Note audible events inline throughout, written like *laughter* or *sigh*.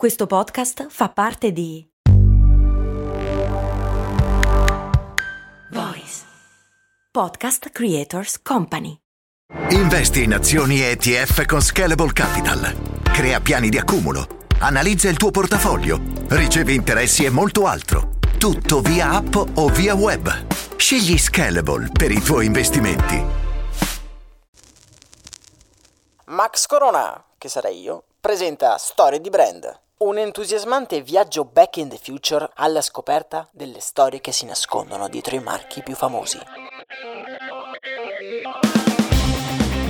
Questo podcast fa parte di Voice Podcast Creators Company. Investi in azioni ETF con Scalable Capital. Crea piani di accumulo. Analizza il tuo portafoglio. Ricevi interessi e molto altro. Tutto via app o via web. Scegli Scalable per i tuoi investimenti. Max Corona, che sarei io, presenta Storie di Brand. Un entusiasmante viaggio back in the future alla scoperta delle storie che si nascondono dietro i marchi più famosi.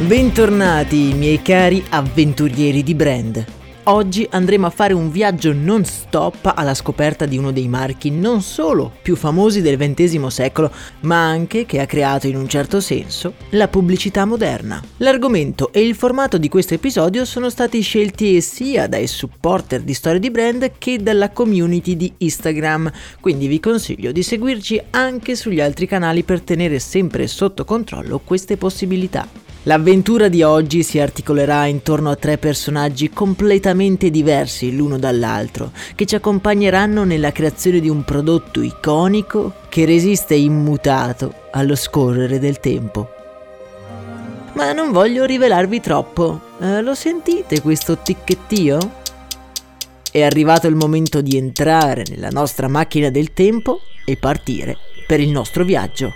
Bentornati miei cari avventurieri di brand. Oggi andremo a fare un viaggio non stop alla scoperta di uno dei marchi non solo più famosi del XX secolo, ma anche che ha creato in un certo senso la pubblicità moderna. L'argomento e il formato di questo episodio sono stati scelti sia dai supporter di storie di brand che dalla community di Instagram, quindi vi consiglio di seguirci anche sugli altri canali per tenere sempre sotto controllo queste possibilità. L'avventura di oggi si articolerà intorno a tre personaggi completamente diversi l'uno dall'altro, che ci accompagneranno nella creazione di un prodotto iconico che resiste immutato allo scorrere del tempo. Ma non voglio rivelarvi troppo, eh, lo sentite questo ticchettio? È arrivato il momento di entrare nella nostra macchina del tempo e partire per il nostro viaggio.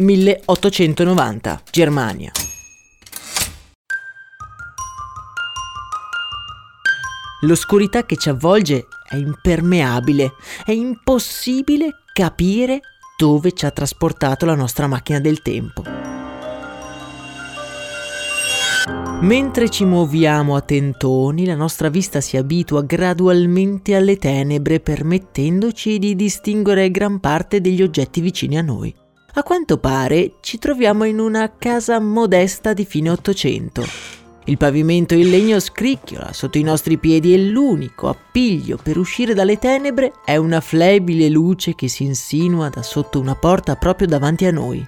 1890, Germania. L'oscurità che ci avvolge è impermeabile, è impossibile capire dove ci ha trasportato la nostra macchina del tempo. Mentre ci muoviamo a tentoni, la nostra vista si abitua gradualmente alle tenebre, permettendoci di distinguere gran parte degli oggetti vicini a noi. A quanto pare ci troviamo in una casa modesta di fine Ottocento. Il pavimento in legno scricchiola sotto i nostri piedi e l'unico appiglio per uscire dalle tenebre è una flebile luce che si insinua da sotto una porta proprio davanti a noi.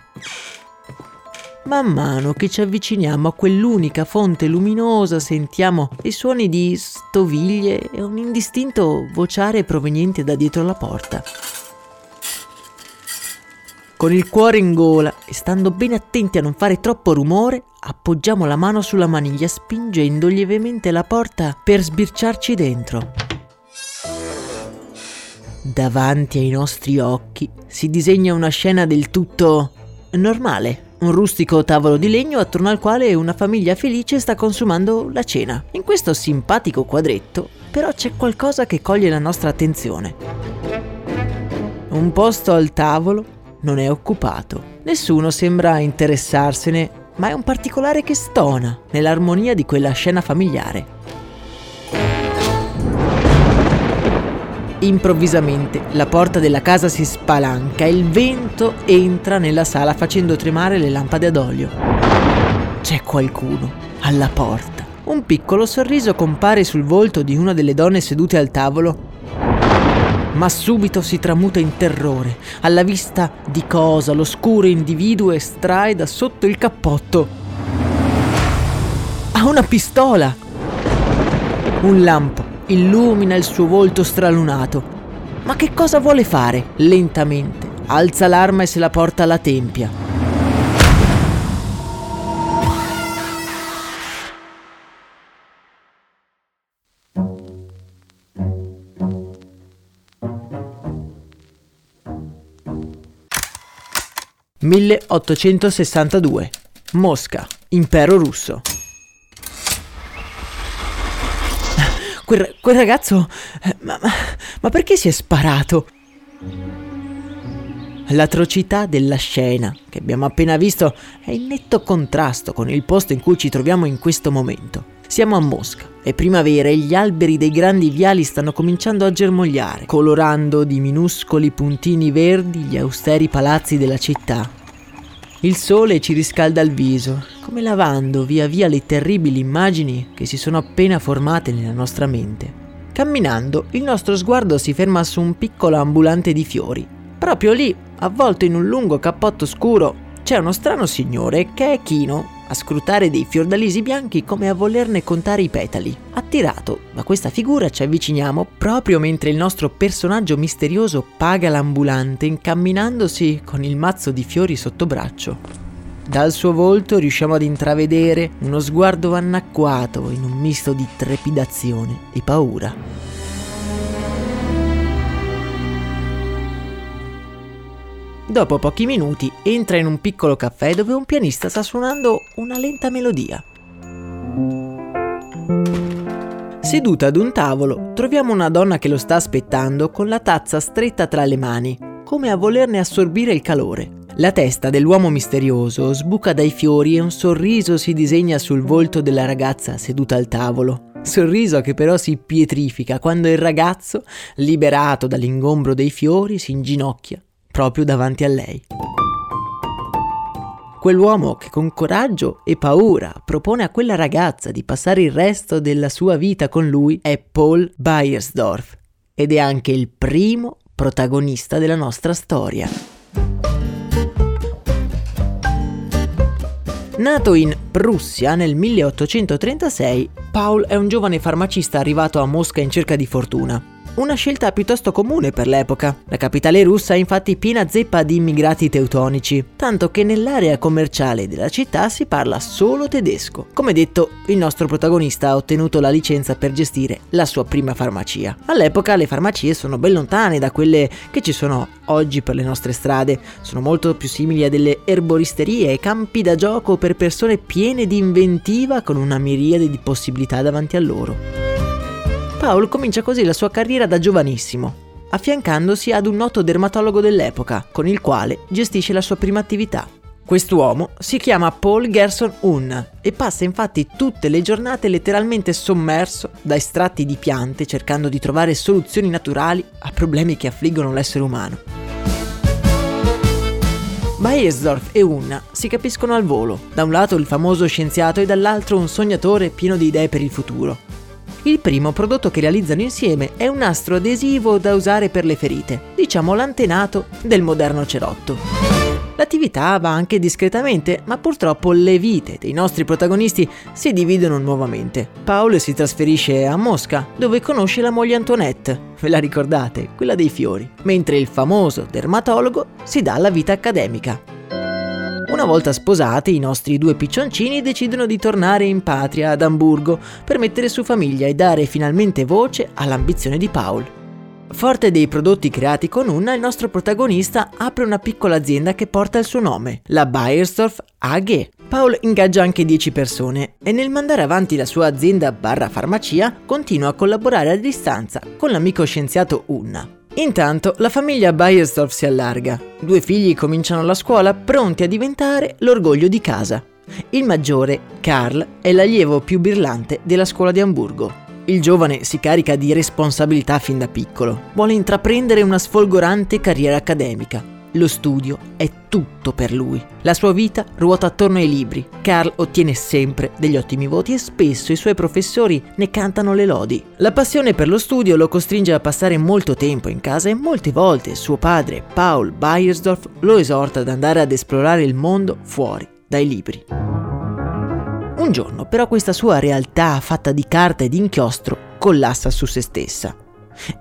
Man mano che ci avviciniamo a quell'unica fonte luminosa sentiamo i suoni di stoviglie e un indistinto vociare proveniente da dietro la porta. Con il cuore in gola e stando bene attenti a non fare troppo rumore, appoggiamo la mano sulla maniglia spingendo lievemente la porta per sbirciarci dentro. Davanti ai nostri occhi si disegna una scena del tutto normale. Un rustico tavolo di legno attorno al quale una famiglia felice sta consumando la cena. In questo simpatico quadretto però c'è qualcosa che coglie la nostra attenzione. Un posto al tavolo non è occupato. Nessuno sembra interessarsene, ma è un particolare che stona nell'armonia di quella scena familiare. Improvvisamente la porta della casa si spalanca e il vento entra nella sala facendo tremare le lampade ad olio. C'è qualcuno alla porta. Un piccolo sorriso compare sul volto di una delle donne sedute al tavolo ma subito si tramuta in terrore alla vista di cosa l'oscuro individuo estrae da sotto il cappotto. Ha una pistola! Un lampo illumina il suo volto stralunato. Ma che cosa vuole fare? Lentamente alza l'arma e se la porta alla tempia. 1862. Mosca, impero russo. Quel, quel ragazzo... Eh, ma, ma, ma perché si è sparato? L'atrocità della scena che abbiamo appena visto è in netto contrasto con il posto in cui ci troviamo in questo momento. Siamo a Mosca, è primavera e gli alberi dei grandi viali stanno cominciando a germogliare, colorando di minuscoli puntini verdi gli austeri palazzi della città. Il sole ci riscalda il viso, come lavando via via le terribili immagini che si sono appena formate nella nostra mente. Camminando, il nostro sguardo si ferma su un piccolo ambulante di fiori. Proprio lì, avvolto in un lungo cappotto scuro, c'è uno strano signore che è chino a scrutare dei fiordalisi bianchi come a volerne contare i petali. Attirato da questa figura ci avviciniamo proprio mentre il nostro personaggio misterioso paga l'ambulante incamminandosi con il mazzo di fiori sotto braccio. Dal suo volto riusciamo ad intravedere uno sguardo annacquato in un misto di trepidazione e paura. Dopo pochi minuti entra in un piccolo caffè dove un pianista sta suonando una lenta melodia. Seduta ad un tavolo, troviamo una donna che lo sta aspettando con la tazza stretta tra le mani, come a volerne assorbire il calore. La testa dell'uomo misterioso sbuca dai fiori e un sorriso si disegna sul volto della ragazza seduta al tavolo. Sorriso che però si pietrifica quando il ragazzo, liberato dall'ingombro dei fiori, si inginocchia proprio davanti a lei. Quell'uomo che con coraggio e paura propone a quella ragazza di passare il resto della sua vita con lui è Paul Beiersdorf ed è anche il primo protagonista della nostra storia. Nato in Prussia nel 1836, Paul è un giovane farmacista arrivato a Mosca in cerca di fortuna. Una scelta piuttosto comune per l'epoca. La capitale russa è infatti piena zeppa di immigrati teutonici, tanto che nell'area commerciale della città si parla solo tedesco. Come detto, il nostro protagonista ha ottenuto la licenza per gestire la sua prima farmacia. All'epoca le farmacie sono ben lontane da quelle che ci sono oggi per le nostre strade, sono molto più simili a delle erboristerie e campi da gioco per persone piene di inventiva con una miriade di possibilità davanti a loro. Paul comincia così la sua carriera da giovanissimo, affiancandosi ad un noto dermatologo dell'epoca, con il quale gestisce la sua prima attività. Quest'uomo si chiama Paul Gerson Un e passa infatti tutte le giornate letteralmente sommerso da estratti di piante cercando di trovare soluzioni naturali a problemi che affliggono l'essere umano. Baesdorf e Unna si capiscono al volo, da un lato il famoso scienziato e dall'altro un sognatore pieno di idee per il futuro. Il primo prodotto che realizzano insieme è un nastro adesivo da usare per le ferite, diciamo l'antenato del moderno cerotto. L'attività va anche discretamente, ma purtroppo le vite dei nostri protagonisti si dividono nuovamente. Paul si trasferisce a Mosca, dove conosce la moglie Antoinette, ve la ricordate, quella dei fiori, mentre il famoso dermatologo si dà alla vita accademica. Una volta sposati, i nostri due piccioncini decidono di tornare in patria ad Amburgo per mettere su famiglia e dare finalmente voce all'ambizione di Paul. Forte dei prodotti creati con Unna, il nostro protagonista apre una piccola azienda che porta il suo nome, la Bayersdorf AG. Paul ingaggia anche 10 persone e nel mandare avanti la sua azienda barra farmacia continua a collaborare a distanza con l'amico scienziato Unna. Intanto la famiglia Bayersdorf si allarga. Due figli cominciano la scuola pronti a diventare l'orgoglio di casa. Il maggiore, Karl, è l'allievo più brillante della scuola di Amburgo. Il giovane si carica di responsabilità fin da piccolo. Vuole intraprendere una sfolgorante carriera accademica lo studio è tutto per lui. La sua vita ruota attorno ai libri. Carl ottiene sempre degli ottimi voti e spesso i suoi professori ne cantano le lodi. La passione per lo studio lo costringe a passare molto tempo in casa e molte volte suo padre, Paul Beiersdorf, lo esorta ad andare ad esplorare il mondo fuori dai libri. Un giorno però questa sua realtà fatta di carta e di inchiostro collassa su se stessa.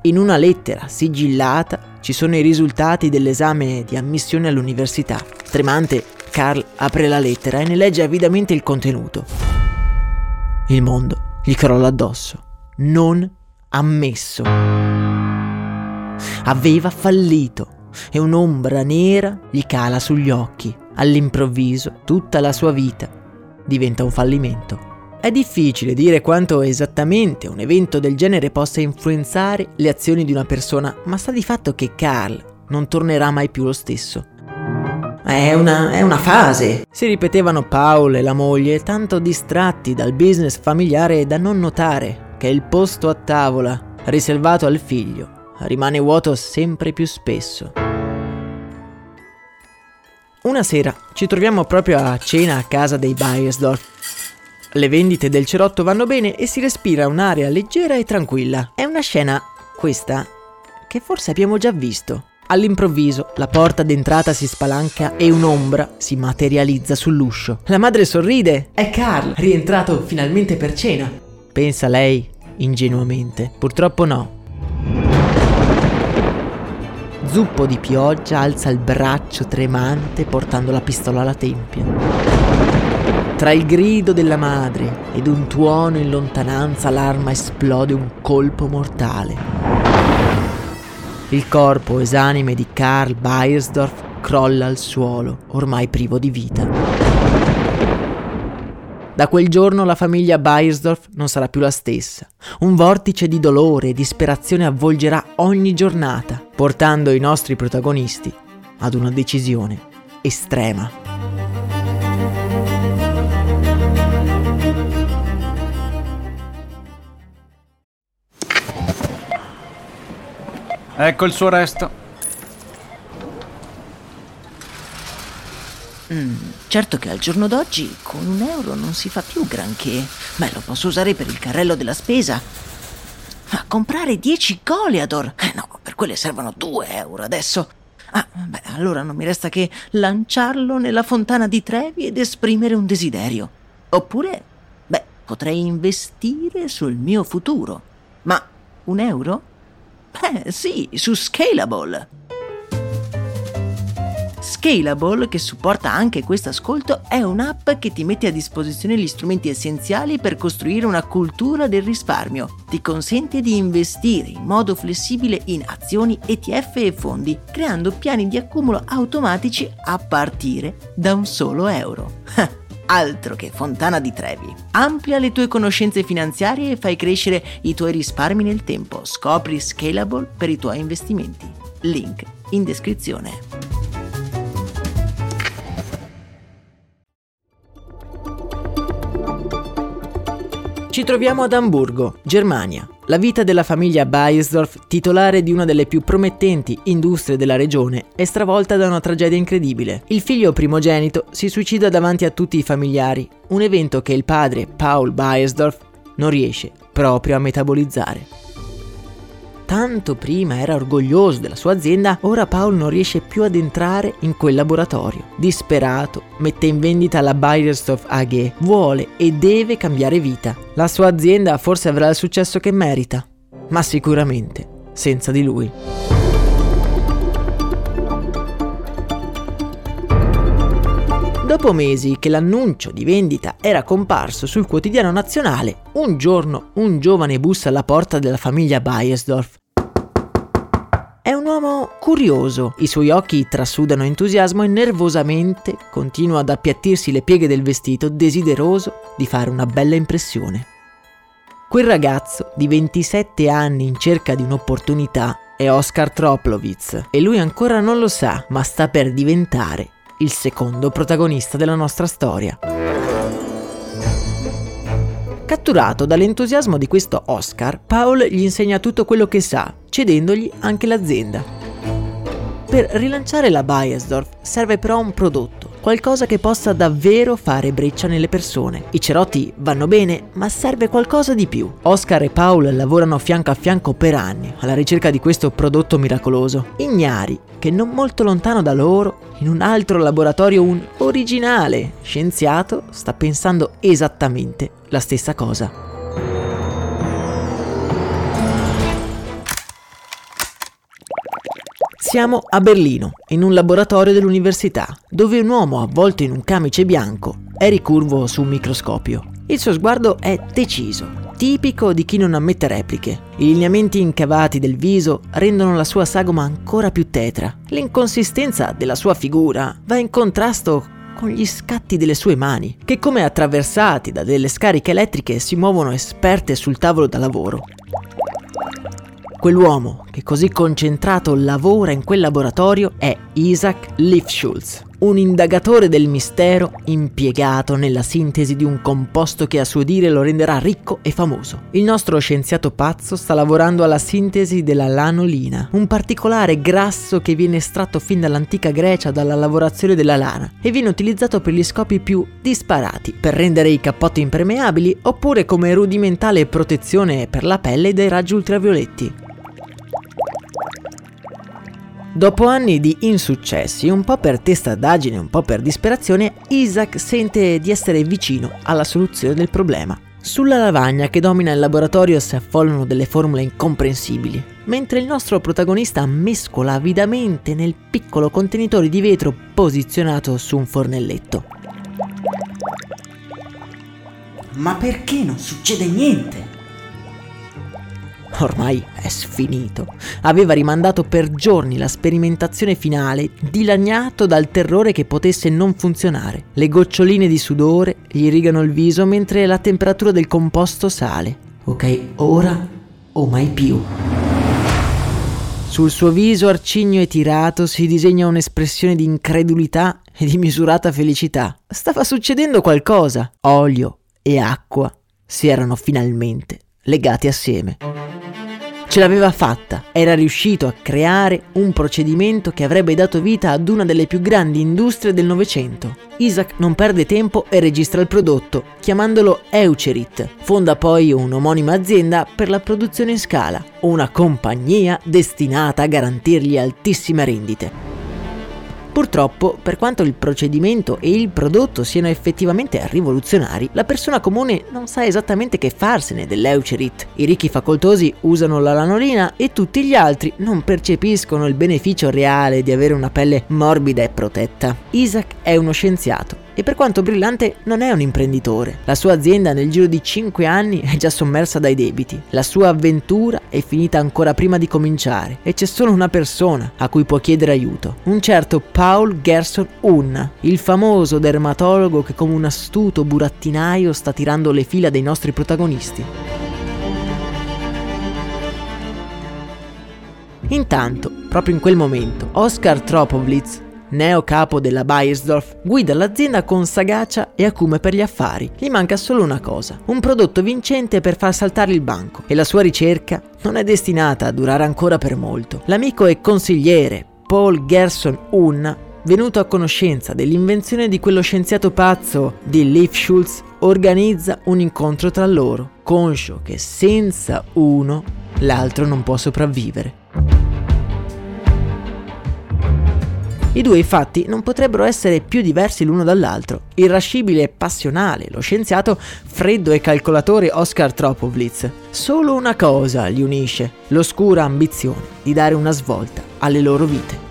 In una lettera sigillata ci sono i risultati dell'esame di ammissione all'università. Tremante, Carl apre la lettera e ne legge avidamente il contenuto. Il mondo gli crolla addosso. Non ammesso. Aveva fallito e un'ombra nera gli cala sugli occhi. All'improvviso tutta la sua vita diventa un fallimento. È difficile dire quanto esattamente un evento del genere possa influenzare le azioni di una persona, ma sta di fatto che Carl non tornerà mai più lo stesso. È una, è una fase, si ripetevano Paul e la moglie, tanto distratti dal business familiare da non notare che il posto a tavola, riservato al figlio, rimane vuoto sempre più spesso. Una sera ci troviamo proprio a cena a casa dei Bayersdorf le vendite del cerotto vanno bene e si respira un'area leggera e tranquilla. È una scena, questa, che forse abbiamo già visto. All'improvviso la porta d'entrata si spalanca e un'ombra si materializza sull'uscio. La madre sorride. È Carl, rientrato finalmente per cena. Pensa lei ingenuamente. Purtroppo no. Zuppo di pioggia alza il braccio tremante portando la pistola alla tempia. Tra il grido della madre ed un tuono in lontananza l'arma esplode un colpo mortale. Il corpo esanime di Karl Beiersdorf crolla al suolo, ormai privo di vita. Da quel giorno la famiglia Beiersdorf non sarà più la stessa. Un vortice di dolore e disperazione avvolgerà ogni giornata, portando i nostri protagonisti ad una decisione estrema. Ecco il suo resto. Mm, certo che al giorno d'oggi con un euro non si fa più granché. Beh, lo posso usare per il carrello della spesa. Ma comprare 10 Goliador? Eh no, per quelle servono 2 euro adesso. Ah, beh, allora non mi resta che lanciarlo nella fontana di Trevi ed esprimere un desiderio. Oppure, beh, potrei investire sul mio futuro. Ma un euro? Beh, sì, su Scalable. Scalable, che supporta anche questo ascolto, è un'app che ti mette a disposizione gli strumenti essenziali per costruire una cultura del risparmio. Ti consente di investire in modo flessibile in azioni, ETF e fondi, creando piani di accumulo automatici a partire da un solo euro. *laughs* altro che fontana di Trevi. Amplia le tue conoscenze finanziarie e fai crescere i tuoi risparmi nel tempo. Scopri Scalable per i tuoi investimenti. Link in descrizione. Ci troviamo ad Amburgo, Germania. La vita della famiglia Beiersdorf, titolare di una delle più promettenti industrie della regione, è stravolta da una tragedia incredibile. Il figlio primogenito si suicida davanti a tutti i familiari, un evento che il padre, Paul Beiersdorf, non riesce proprio a metabolizzare tanto prima era orgoglioso della sua azienda, ora Paul non riesce più ad entrare in quel laboratorio. Disperato, mette in vendita la Bayersdorf AG, vuole e deve cambiare vita. La sua azienda forse avrà il successo che merita, ma sicuramente senza di lui. Dopo mesi che l'annuncio di vendita era comparso sul quotidiano nazionale, un giorno un giovane bussa alla porta della famiglia Bayersdorf. È un uomo curioso, i suoi occhi trasudano entusiasmo e nervosamente continua ad appiattirsi le pieghe del vestito, desideroso di fare una bella impressione. Quel ragazzo di 27 anni in cerca di un'opportunità è Oscar Troplowitz e lui ancora non lo sa, ma sta per diventare il secondo protagonista della nostra storia. Catturato dall'entusiasmo di questo Oscar, Paul gli insegna tutto quello che sa, cedendogli anche l'azienda. Per rilanciare la Bayersdorf serve però un prodotto, qualcosa che possa davvero fare breccia nelle persone. I cerotti vanno bene, ma serve qualcosa di più. Oscar e Paul lavorano fianco a fianco per anni alla ricerca di questo prodotto miracoloso, ignari che non molto lontano da loro, in un altro laboratorio, un originale scienziato sta pensando esattamente la stessa cosa. Siamo a Berlino, in un laboratorio dell'università, dove un uomo avvolto in un camice bianco è ricurvo su un microscopio. Il suo sguardo è deciso, tipico di chi non ammette repliche. I lineamenti incavati del viso rendono la sua sagoma ancora più tetra. L'inconsistenza della sua figura va in contrasto con gli scatti delle sue mani, che come attraversati da delle scariche elettriche si muovono esperte sul tavolo da lavoro. Quell'uomo che così concentrato lavora in quel laboratorio è Isaac Lifschulz, un indagatore del mistero impiegato nella sintesi di un composto che a suo dire lo renderà ricco e famoso. Il nostro scienziato pazzo sta lavorando alla sintesi della lanolina, un particolare grasso che viene estratto fin dall'antica Grecia dalla lavorazione della lana e viene utilizzato per gli scopi più disparati, per rendere i cappotti impermeabili oppure come rudimentale protezione per la pelle dai raggi ultravioletti. Dopo anni di insuccessi, un po' per testardaggine, un po' per disperazione, Isaac sente di essere vicino alla soluzione del problema. Sulla lavagna che domina il laboratorio si affollano delle formule incomprensibili, mentre il nostro protagonista mescola avidamente nel piccolo contenitore di vetro posizionato su un fornelletto. Ma perché non succede niente? Ormai è sfinito. Aveva rimandato per giorni la sperimentazione finale, dilaniato dal terrore che potesse non funzionare. Le goccioline di sudore gli irrigano il viso mentre la temperatura del composto sale. Ok, ora o mai più. Sul suo viso arcigno e tirato si disegna un'espressione di incredulità e di misurata felicità. Stava succedendo qualcosa. Olio e acqua si erano finalmente legati assieme. Ce l'aveva fatta, era riuscito a creare un procedimento che avrebbe dato vita ad una delle più grandi industrie del Novecento. Isaac non perde tempo e registra il prodotto, chiamandolo Eucerit. Fonda poi un'omonima azienda per la produzione in scala, una compagnia destinata a garantirgli altissime rendite. Purtroppo, per quanto il procedimento e il prodotto siano effettivamente rivoluzionari, la persona comune non sa esattamente che farsene dell'Eucerit. I ricchi facoltosi usano la lanolina e tutti gli altri non percepiscono il beneficio reale di avere una pelle morbida e protetta. Isaac è uno scienziato e per quanto brillante non è un imprenditore. La sua azienda nel giro di 5 anni è già sommersa dai debiti. La sua avventura è finita ancora prima di cominciare e c'è solo una persona a cui può chiedere aiuto. Un certo Paul Gerson Unna, il famoso dermatologo che come un astuto burattinaio sta tirando le fila dei nostri protagonisti. Intanto, proprio in quel momento, Oscar Tropovlitz neo capo della Bayersdorf, guida l'azienda con sagacia e acume per gli affari. Gli manca solo una cosa, un prodotto vincente per far saltare il banco e la sua ricerca non è destinata a durare ancora per molto. L'amico e consigliere Paul Gerson Unna, venuto a conoscenza dell'invenzione di quello scienziato pazzo di Leif Schultz, organizza un incontro tra loro, conscio che senza uno l'altro non può sopravvivere. I due infatti non potrebbero essere più diversi l'uno dall'altro. Irascibile e passionale, lo scienziato freddo e calcolatore Oscar Tropovlitz. Solo una cosa li unisce, l'oscura ambizione di dare una svolta alle loro vite.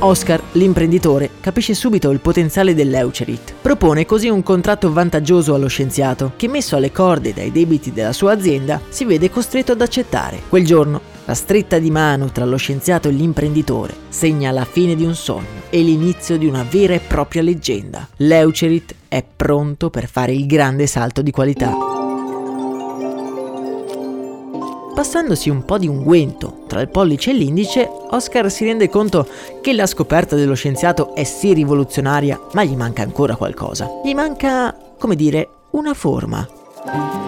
Oscar, l'imprenditore, capisce subito il potenziale dell'Eucerit. Propone così un contratto vantaggioso allo scienziato, che messo alle corde dai debiti della sua azienda, si vede costretto ad accettare. Quel giorno, la stretta di mano tra lo scienziato e l'imprenditore segna la fine di un sogno e l'inizio di una vera e propria leggenda. L'Eucerit è pronto per fare il grande salto di qualità passandosi un po' di unguento tra il pollice e l'indice, Oscar si rende conto che la scoperta dello scienziato è sì rivoluzionaria, ma gli manca ancora qualcosa. Gli manca, come dire, una forma.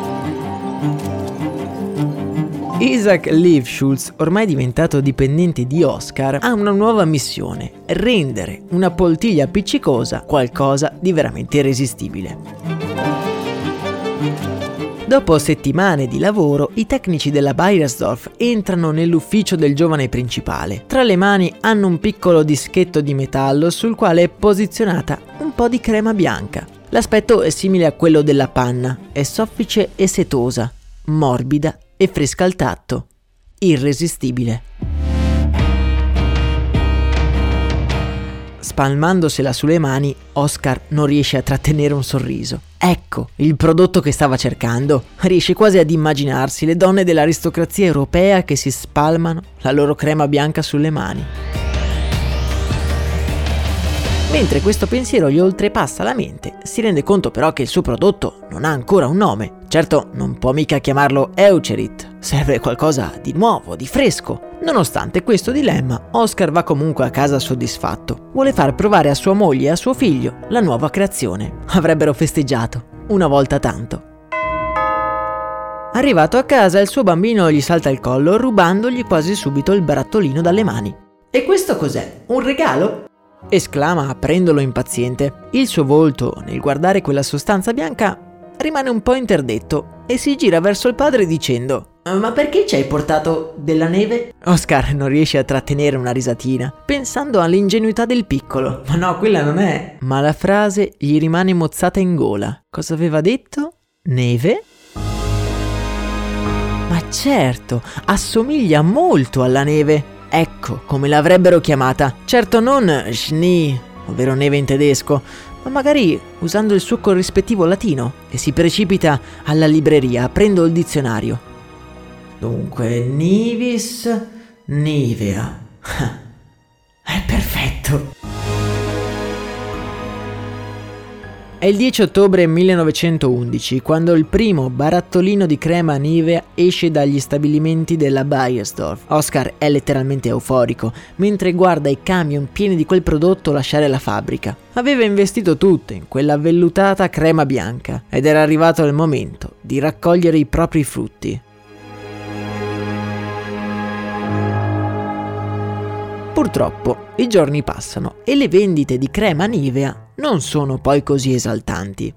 Isaac Leifschultz, ormai diventato dipendente di Oscar, ha una nuova missione, rendere una poltiglia appiccicosa qualcosa di veramente irresistibile. Dopo settimane di lavoro, i tecnici della Bayersdorf entrano nell'ufficio del giovane principale. Tra le mani hanno un piccolo dischetto di metallo sul quale è posizionata un po' di crema bianca. L'aspetto è simile a quello della panna, è soffice e setosa, morbida e fresca al tatto, irresistibile. Spalmandosela sulle mani, Oscar non riesce a trattenere un sorriso. Ecco il prodotto che stava cercando. Riesce quasi ad immaginarsi le donne dell'aristocrazia europea che si spalmano la loro crema bianca sulle mani. Mentre questo pensiero gli oltrepassa la mente, si rende conto però che il suo prodotto non ha ancora un nome. Certo, non può mica chiamarlo Eucerit, serve qualcosa di nuovo, di fresco. Nonostante questo dilemma, Oscar va comunque a casa soddisfatto. Vuole far provare a sua moglie e a suo figlio la nuova creazione. Avrebbero festeggiato, una volta tanto. Arrivato a casa, il suo bambino gli salta il collo, rubandogli quasi subito il barattolino dalle mani. E questo cos'è? Un regalo? esclama aprendolo impaziente. Il suo volto, nel guardare quella sostanza bianca, rimane un po' interdetto e si gira verso il padre dicendo Ma perché ci hai portato della neve? Oscar non riesce a trattenere una risatina, pensando all'ingenuità del piccolo. Ma no, quella non è. Ma la frase gli rimane mozzata in gola. Cosa aveva detto? Neve? Ma certo, assomiglia molto alla neve. Ecco come l'avrebbero chiamata. Certo non Schnee, ovvero neve in tedesco, ma magari usando il suo corrispettivo latino e si precipita alla libreria aprendo il dizionario. Dunque, Nivis Nivea. *laughs* È perfetto. È il 10 ottobre 1911 quando il primo barattolino di crema Nivea esce dagli stabilimenti della Bayersdorf. Oscar è letteralmente euforico mentre guarda i camion pieni di quel prodotto lasciare la fabbrica. Aveva investito tutto in quella vellutata crema bianca ed era arrivato il momento di raccogliere i propri frutti. Purtroppo i giorni passano e le vendite di crema Nivea non sono poi così esaltanti.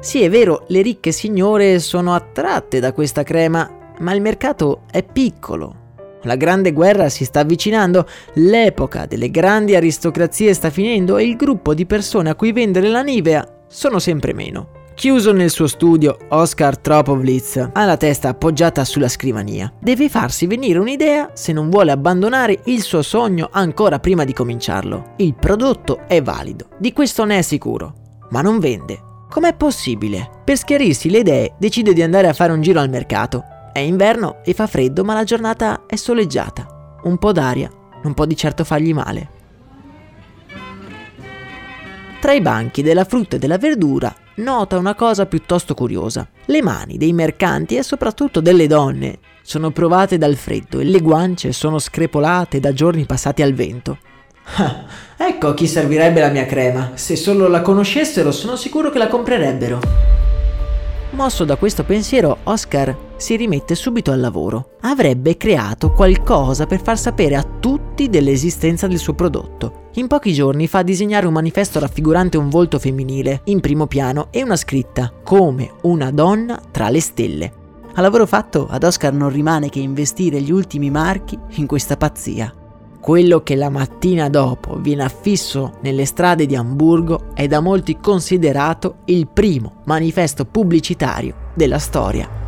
Sì, è vero, le ricche signore sono attratte da questa crema, ma il mercato è piccolo. La grande guerra si sta avvicinando, l'epoca delle grandi aristocrazie sta finendo e il gruppo di persone a cui vendere la Nivea sono sempre meno. Chiuso nel suo studio, Oscar Tropovlitz ha la testa appoggiata sulla scrivania. Deve farsi venire un'idea se non vuole abbandonare il suo sogno ancora prima di cominciarlo. Il prodotto è valido, di questo ne è sicuro, ma non vende. Com'è possibile? Per schiarirsi le idee decide di andare a fare un giro al mercato. È inverno e fa freddo, ma la giornata è soleggiata. Un po' d'aria non può di certo fargli male. Tra i banchi della frutta e della verdura nota una cosa piuttosto curiosa. Le mani dei mercanti e soprattutto delle donne sono provate dal freddo e le guance sono screpolate da giorni passati al vento. Ah, ecco a chi servirebbe la mia crema. Se solo la conoscessero sono sicuro che la comprerebbero. Mosso da questo pensiero, Oscar si rimette subito al lavoro. Avrebbe creato qualcosa per far sapere a tutti dell'esistenza del suo prodotto. In pochi giorni fa disegnare un manifesto raffigurante un volto femminile in primo piano e una scritta come una donna tra le stelle. A lavoro fatto, ad Oscar non rimane che investire gli ultimi marchi in questa pazzia. Quello che la mattina dopo viene affisso nelle strade di Amburgo è da molti considerato il primo manifesto pubblicitario della storia.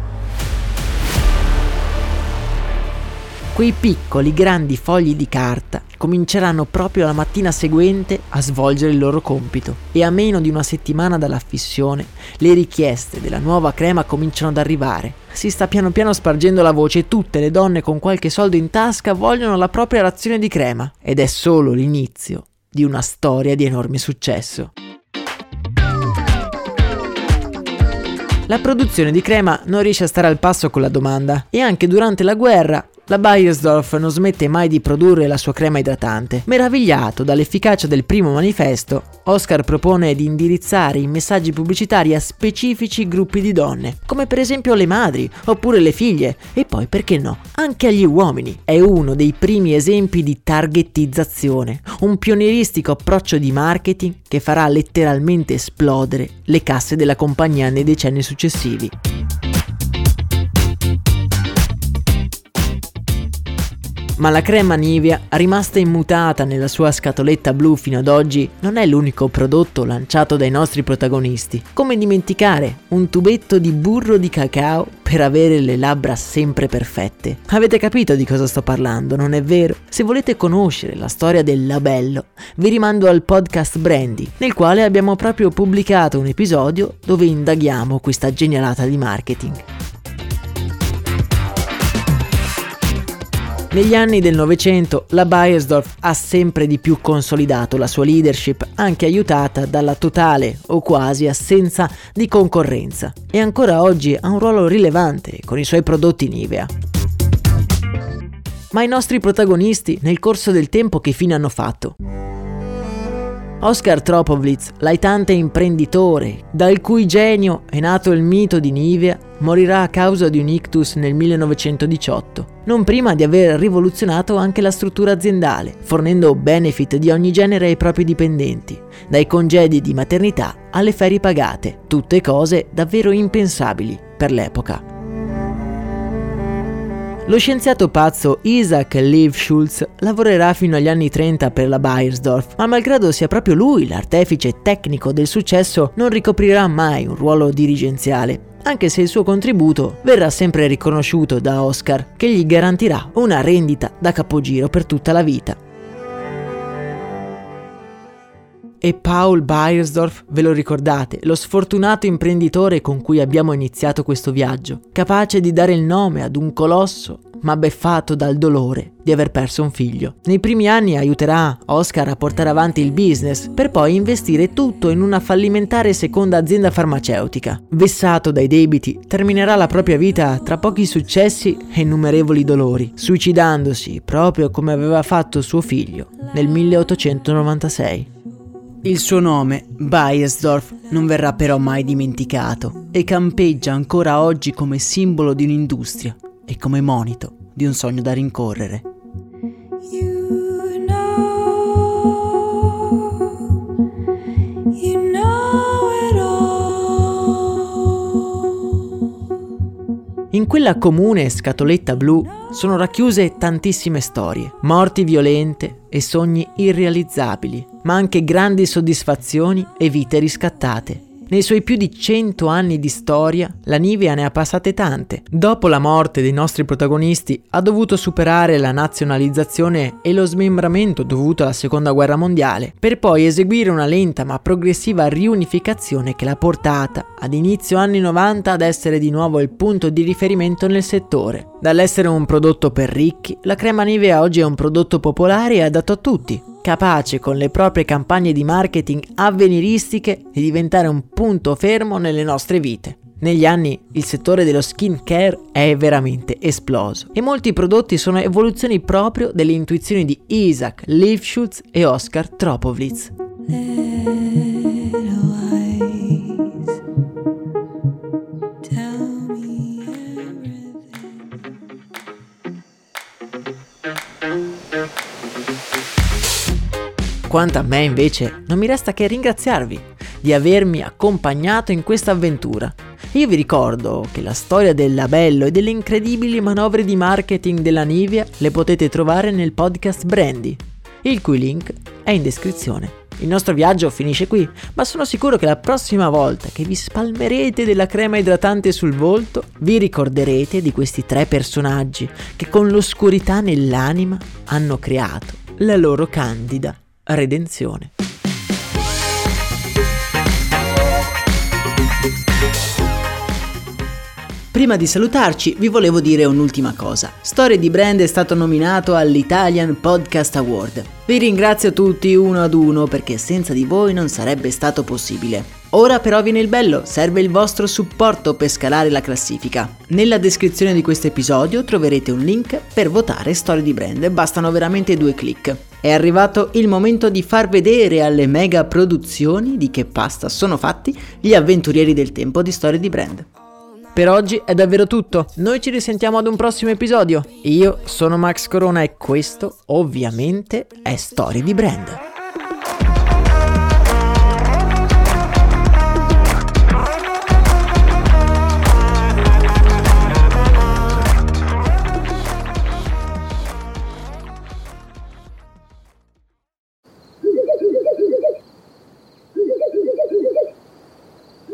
Quei piccoli grandi fogli di carta cominceranno proprio la mattina seguente a svolgere il loro compito e a meno di una settimana dall'affissione le richieste della nuova crema cominciano ad arrivare. Si sta piano piano spargendo la voce e tutte le donne con qualche soldo in tasca vogliono la propria razione di crema ed è solo l'inizio di una storia di enorme successo. La produzione di crema non riesce a stare al passo con la domanda e anche durante la guerra la Bayersdorf non smette mai di produrre la sua crema idratante. Meravigliato dall'efficacia del primo manifesto, Oscar propone di indirizzare i messaggi pubblicitari a specifici gruppi di donne, come per esempio le madri oppure le figlie, e poi perché no, anche agli uomini. È uno dei primi esempi di targetizzazione, un pionieristico approccio di marketing che farà letteralmente esplodere le casse della compagnia nei decenni successivi. Ma la crema Nivea, rimasta immutata nella sua scatoletta blu fino ad oggi, non è l'unico prodotto lanciato dai nostri protagonisti. Come dimenticare un tubetto di burro di cacao per avere le labbra sempre perfette? Avete capito di cosa sto parlando, non è vero? Se volete conoscere la storia del labello, vi rimando al podcast Brandy, nel quale abbiamo proprio pubblicato un episodio dove indaghiamo questa genialata di marketing. Negli anni del Novecento la Bayersdorf ha sempre di più consolidato la sua leadership, anche aiutata dalla totale o quasi assenza di concorrenza, e ancora oggi ha un ruolo rilevante con i suoi prodotti Nivea. Ma i nostri protagonisti nel corso del tempo che fine hanno fatto? Oscar Tropovlitz, l'aitante imprenditore, dal cui genio è nato il mito di Nivea, morirà a causa di un ictus nel 1918, non prima di aver rivoluzionato anche la struttura aziendale, fornendo benefit di ogni genere ai propri dipendenti, dai congedi di maternità alle ferie pagate, tutte cose davvero impensabili per l'epoca. Lo scienziato pazzo Isaac Lev Schultz lavorerà fino agli anni 30 per la Bayersdorf, ma malgrado sia proprio lui l'artefice tecnico del successo, non ricoprirà mai un ruolo dirigenziale anche se il suo contributo verrà sempre riconosciuto da Oscar, che gli garantirà una rendita da capogiro per tutta la vita. E Paul Beiersdorf, ve lo ricordate, lo sfortunato imprenditore con cui abbiamo iniziato questo viaggio, capace di dare il nome ad un colosso, ma beffato dal dolore di aver perso un figlio. Nei primi anni aiuterà Oscar a portare avanti il business, per poi investire tutto in una fallimentare seconda azienda farmaceutica. Vessato dai debiti, terminerà la propria vita tra pochi successi e innumerevoli dolori, suicidandosi proprio come aveva fatto suo figlio nel 1896. Il suo nome, Bayersdorf, non verrà però mai dimenticato e campeggia ancora oggi come simbolo di un'industria e come monito di un sogno da rincorrere. Quella comune scatoletta blu sono racchiuse tantissime storie, morti violente e sogni irrealizzabili, ma anche grandi soddisfazioni e vite riscattate. Nei suoi più di 100 anni di storia, la Nivea ne ha passate tante. Dopo la morte dei nostri protagonisti, ha dovuto superare la nazionalizzazione e lo smembramento dovuto alla Seconda Guerra Mondiale, per poi eseguire una lenta ma progressiva riunificazione che l'ha portata, ad inizio anni 90, ad essere di nuovo il punto di riferimento nel settore. Dall'essere un prodotto per ricchi, la crema Nivea oggi è un prodotto popolare e adatto a tutti, capace con le proprie campagne di marketing avveniristiche di diventare un punto fermo nelle nostre vite. Negli anni il settore dello skin care è veramente esploso e molti prodotti sono evoluzioni proprio delle intuizioni di Isaac Lifshutz e Oscar Tropovlitz. Quanto a me invece non mi resta che ringraziarvi di avermi accompagnato in questa avventura. Io vi ricordo che la storia del labello e delle incredibili manovre di marketing della Nivea le potete trovare nel podcast Brandy, il cui link è in descrizione. Il nostro viaggio finisce qui, ma sono sicuro che la prossima volta che vi spalmerete della crema idratante sul volto, vi ricorderete di questi tre personaggi che con l'oscurità nell'anima hanno creato la loro candida redenzione. Prima di salutarci vi volevo dire un'ultima cosa. Storie di Brand è stato nominato all'Italian Podcast Award. Vi ringrazio tutti uno ad uno perché senza di voi non sarebbe stato possibile. Ora però viene il bello, serve il vostro supporto per scalare la classifica. Nella descrizione di questo episodio troverete un link per votare Storie di Brand, bastano veramente due clic. È arrivato il momento di far vedere alle mega produzioni di che pasta sono fatti gli avventurieri del tempo di Storie di Brand. Per oggi è davvero tutto, noi ci risentiamo ad un prossimo episodio. Io sono Max Corona e questo ovviamente è Storie di Brand.